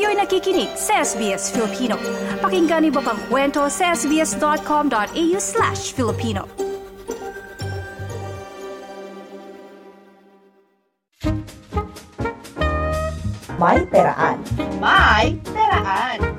Kayo'y nakikinig sa SBS Filipino. Pakinggan niyo pa ang kwento sa sbs.com.au slash Filipino. May Peraan. May Peraan.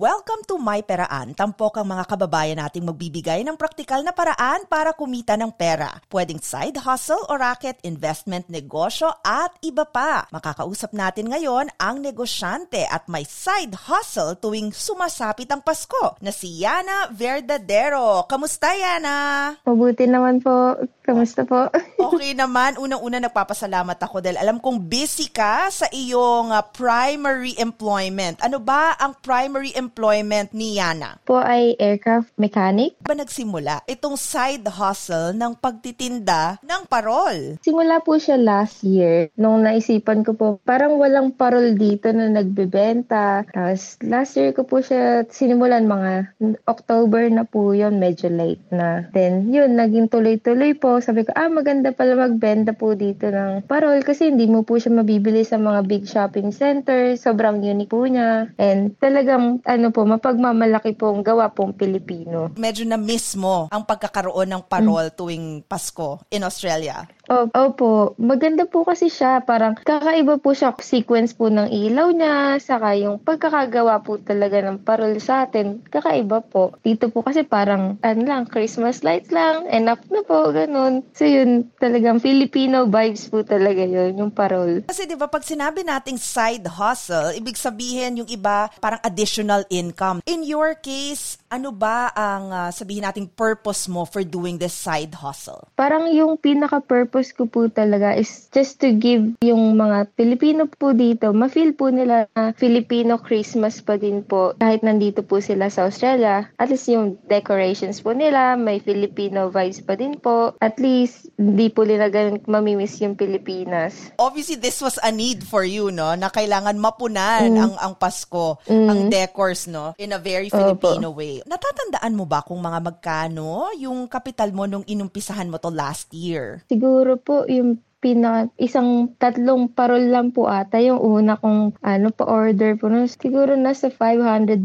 Welcome to My Peraan. Tampok ang mga kababayan nating magbibigay ng praktikal na paraan para kumita ng pera. Pwedeng side hustle o racket, investment, negosyo at iba pa. Makakausap natin ngayon ang negosyante at may side hustle tuwing sumasapit ang Pasko na si Yana Verdadero. Kamusta Yana? Mabuti naman po. Kamusta po? okay naman. Unang-una nagpapasalamat ako dahil alam kong busy ka sa iyong uh, primary employment. Ano ba ang primary employment ni Yana? Po ay aircraft mechanic. Ba nagsimula itong side hustle ng pagtitinda ng parol? Simula po siya last year. Nung naisipan ko po, parang walang parol dito na nagbebenta. Tapos last year ko po siya sinimulan mga October na po yon medyo late na. Then yun, naging tuloy-tuloy po. Sabi ko, ah maganda pala magbenta po dito ng parol kasi hindi mo po siya mabibili sa mga big shopping centers. Sobrang unique po niya. And talagang ano po, mapagmamalaki pong gawa pong Pilipino. Medyo na mismo ang pagkakaroon ng parol mm. tuwing Pasko in Australia. Oh, opo, maganda po kasi siya. Parang kakaiba po siya sequence po ng ilaw niya, saka yung pagkakagawa po talaga ng parol sa atin, kakaiba po. Dito po kasi parang, ano lang, Christmas lights lang, enough na po, ganun. So yun, talagang Filipino vibes po talaga yun, yung parol. Kasi di ba pag sinabi nating side hustle, ibig sabihin yung iba parang additional income. In your case, ano ba ang uh, sabihin nating purpose mo for doing this side hustle? Parang yung pinaka-purpose purpose ko po talaga is just to give yung mga Pilipino po dito, ma-feel po nila na Filipino Christmas pa din po. Kahit nandito po sila sa Australia, at least yung decorations po nila, may Filipino vibes pa din po. At least, hindi po nila ganun mamimiss yung Pilipinas. Obviously, this was a need for you, no? Na kailangan mapunan mm. ang, ang Pasko, mm. ang decors, no? In a very Filipino Opo. way. Natatandaan mo ba kung mga magkano yung kapital mo nung inumpisahan mo to last year? Siguro po yung pinaka isang tatlong parol lang po ata yung una kong ano pa order po no siguro nasa $500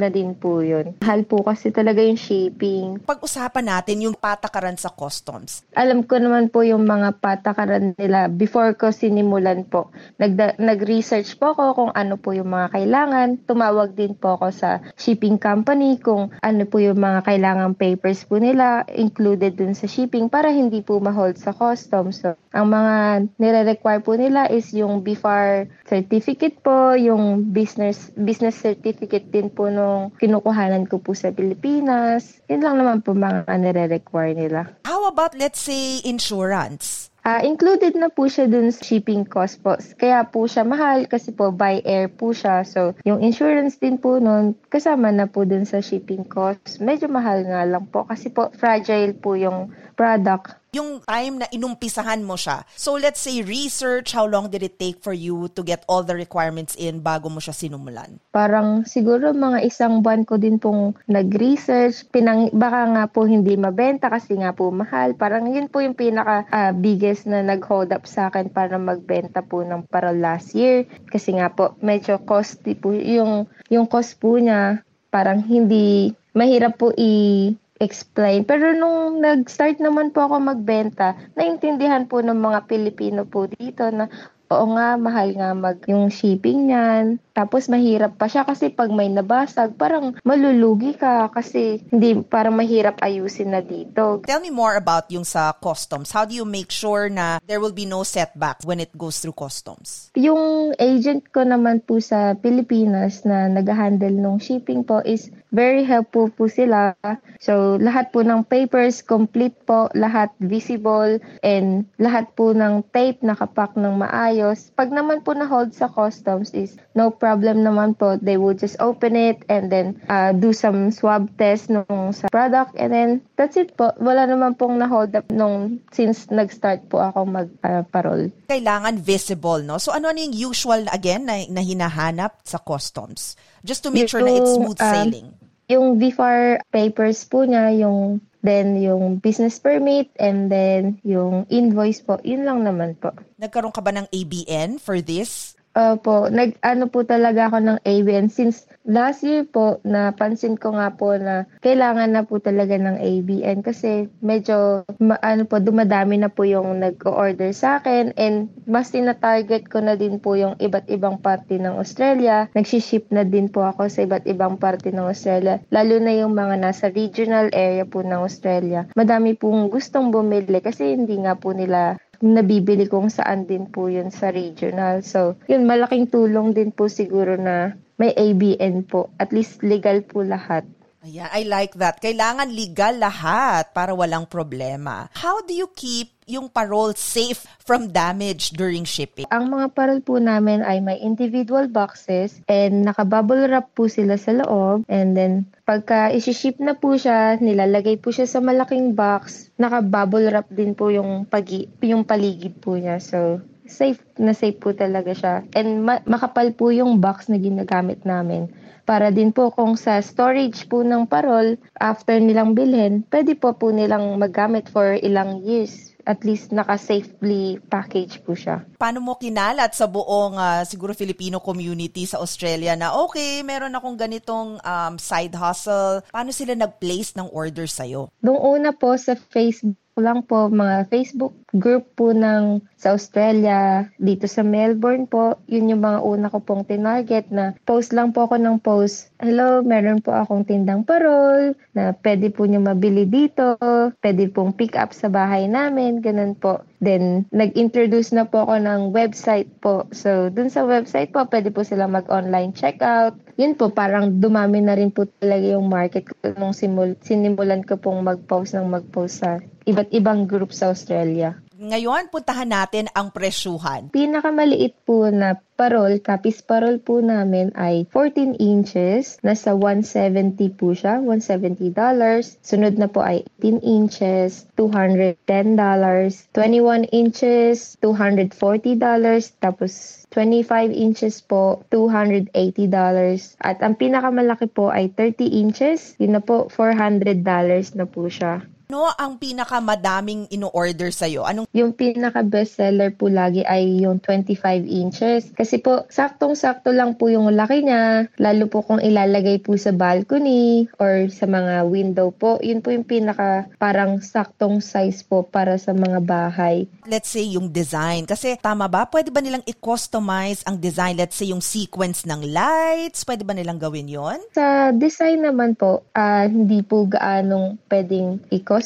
na din po yun. Mahal po kasi talaga yung shipping. Pag-usapan natin yung patakaran sa customs. Alam ko naman po yung mga patakaran nila before ko sinimulan po. Nag nag-research po ako kung ano po yung mga kailangan. Tumawag din po ako sa shipping company kung ano po yung mga kailangang papers po nila included dun sa shipping para hindi po ma-hold sa customs. So ang mga nire-require po nila is yung BFAR certificate po, yung business business certificate din po nung kinukuhanan ko po sa Pilipinas. Yun lang naman po mga nire-require nila. How about let's say insurance? Uh, included na po siya dun sa shipping cost po. Kaya po siya mahal kasi po by air po siya. So, yung insurance din po nun, kasama na po dun sa shipping cost. Medyo mahal nga lang po kasi po fragile po yung product yung time na inumpisahan mo siya. So let's say research, how long did it take for you to get all the requirements in bago mo siya sinumulan? Parang siguro mga isang buwan ko din pong nag-research. Pinang, baka nga po hindi mabenta kasi nga po mahal. Parang yun po yung pinaka uh, biggest na nag-hold up sa akin para magbenta po ng para last year. Kasi nga po medyo costly po yung, yung cost po niya parang hindi mahirap po i explain. Pero nung nag-start naman po ako magbenta, naintindihan po ng mga Pilipino po dito na oo nga, mahal nga mag yung shipping niyan. Tapos mahirap pa siya kasi pag may nabasag, parang malulugi ka kasi hindi parang mahirap ayusin na dito. Tell me more about yung sa customs. How do you make sure na there will be no setback when it goes through customs? Yung agent ko naman po sa Pilipinas na nag-handle ng shipping po is very helpful po sila. So lahat po ng papers complete po, lahat visible and lahat po ng tape nakapak ng maayos ayos. Pag naman po na-hold sa customs is no problem naman po. They will just open it and then uh, do some swab test nung sa product and then that's it po. Wala naman pong na-hold up nung since nag-start po ako mag-parol. Uh, Kailangan visible, no? So ano yung usual again na, na hinahanap sa customs? Just to make sure na it's smooth uh, sailing. Yung VFAR papers po niya, yung then yung business permit, and then yung invoice po. Yun lang naman po. Nagkaroon ka ba ng ABN for this? Opo, nag-ano po talaga ako ng ABN since last year po, napansin ko nga po na kailangan na po talaga ng ABN kasi medyo ma- ano po, dumadami na po yung nag-order sa akin and mas tina-target ko na din po yung iba't ibang parte ng Australia. Nagsiship na din po ako sa iba't ibang parte ng Australia, lalo na yung mga nasa regional area po ng Australia. Madami pong gustong bumili kasi hindi nga po nila nabibili kung saan din po yun sa regional. So, yun, malaking tulong din po siguro na may ABN po. At least legal po lahat. Ayan, I like that. Kailangan legal lahat para walang problema. How do you keep yung parole safe from damage during shipping? Ang mga parol po namin ay may individual boxes and nakabubble wrap po sila sa loob. And then, pagka isi-ship na po siya, nilalagay po siya sa malaking box. Nakabubble wrap din po yung, pagi, yung paligid po niya. So, safe na safe po talaga siya. And ma- makapal po yung box na ginagamit namin para din po kung sa storage po ng parol after nilang bilhin, pwede po po nilang magamit for ilang years. At least naka-safely package po siya. Paano mo kinalat sa buong uh, siguro Filipino community sa Australia na okay, meron akong ganitong um, side hustle. Paano sila nag-place ng order sa'yo? Noong una po sa Facebook lang po mga Facebook group po ng sa Australia, dito sa Melbourne po, yun yung mga una ko pong tinarget na post lang po ako ng post, hello, meron po akong tindang parol na pwede po nyo mabili dito, pwede pong pick up sa bahay namin, ganun po. Then, nag-introduce na po ako ng website po. So, dun sa website po, pwede po sila mag-online checkout. Yun po, parang dumami na rin po talaga yung market ko nung simul- sinimulan ko pong mag-post ng mag-post sa iba't ibang group sa Australia. Ngayon, puntahan natin ang presyuhan. Pinakamaliit po na parol, kapis parol po namin ay 14 inches. Nasa 170 po siya, $170. Sunod na po ay 18 inches, $210. 21 inches, $240. Tapos 25 inches po, $280. At ang pinakamalaki po ay 30 inches. Yun na po, $400 na po siya. Ano ang pinakamadaming ino-order sa'yo? Anong Yung pinaka bestseller po lagi ay yung 25 inches. Kasi po, saktong-sakto lang po yung laki niya. Lalo po kung ilalagay po sa balcony or sa mga window po. Yun po yung pinaka parang saktong size po para sa mga bahay. let's say yung design? Kasi tama ba? Pwede ba nilang i-customize ang design? Let's say yung sequence ng lights. Pwede ba nilang gawin yon? Sa design naman po, ah, hindi po gaanong pwedeng i-customize.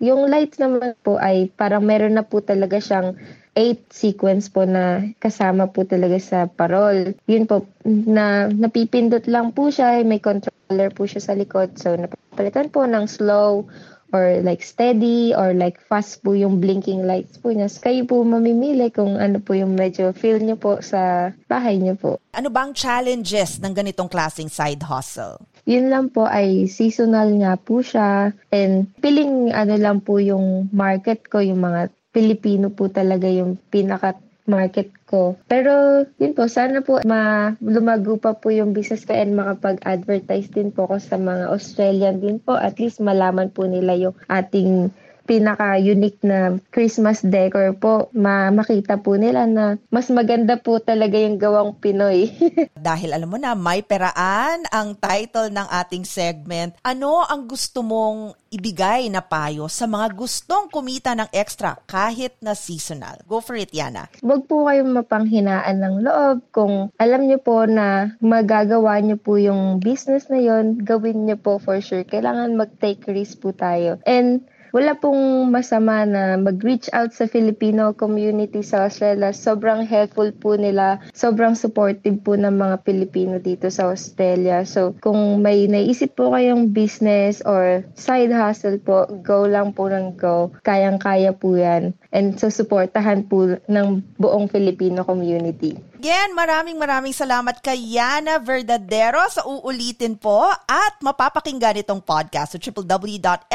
Yung lights naman po ay parang meron na po talaga siyang 8 sequence po na kasama po talaga sa parol. Yun po, na napipindot lang po siya, may controller po siya sa likod. So, napapalitan po ng slow or like steady or like fast po yung blinking lights po niya. Kayo po mamimili kung ano po yung medyo feel niyo po sa bahay niyo po. Ano bang challenges ng ganitong klaseng side hustle? Yun lang po ay seasonal nga po siya and piling ano lang po yung market ko, yung mga Pilipino po talaga yung pinaka market ko. Pero yun po, sana po ma lumago pa po yung business ko and makapag-advertise din po ako sa mga Australian din po. At least malaman po nila yung ating pinaka-unique na Christmas decor po, ma makita po nila na mas maganda po talaga yung gawang Pinoy. Dahil alam mo na, may peraan ang title ng ating segment. Ano ang gusto mong ibigay na payo sa mga gustong kumita ng extra kahit na seasonal? Go for it, Yana. Huwag po kayong mapanghinaan ng loob. Kung alam nyo po na magagawa nyo po yung business na yon, gawin nyo po for sure. Kailangan mag-take risk po tayo. And wala pong masama na mag-reach out sa Filipino community sa Australia. Sobrang helpful po nila. Sobrang supportive po ng mga Pilipino dito sa Australia. So, kung may naisip po kayong business or side hustle po, go lang po ng go. Kayang-kaya po yan. And so, supportahan po ng buong Filipino community. Again, maraming maraming salamat kay Yana Verdadero sa uulitin po at mapapakinggan itong podcast sa www.sbs.com.au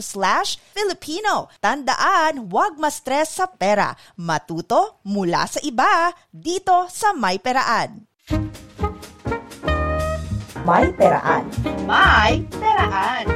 slash Filipino. Tandaan, huwag ma-stress sa pera. Matuto mula sa iba dito sa May Peraan. May peraan. May peraan.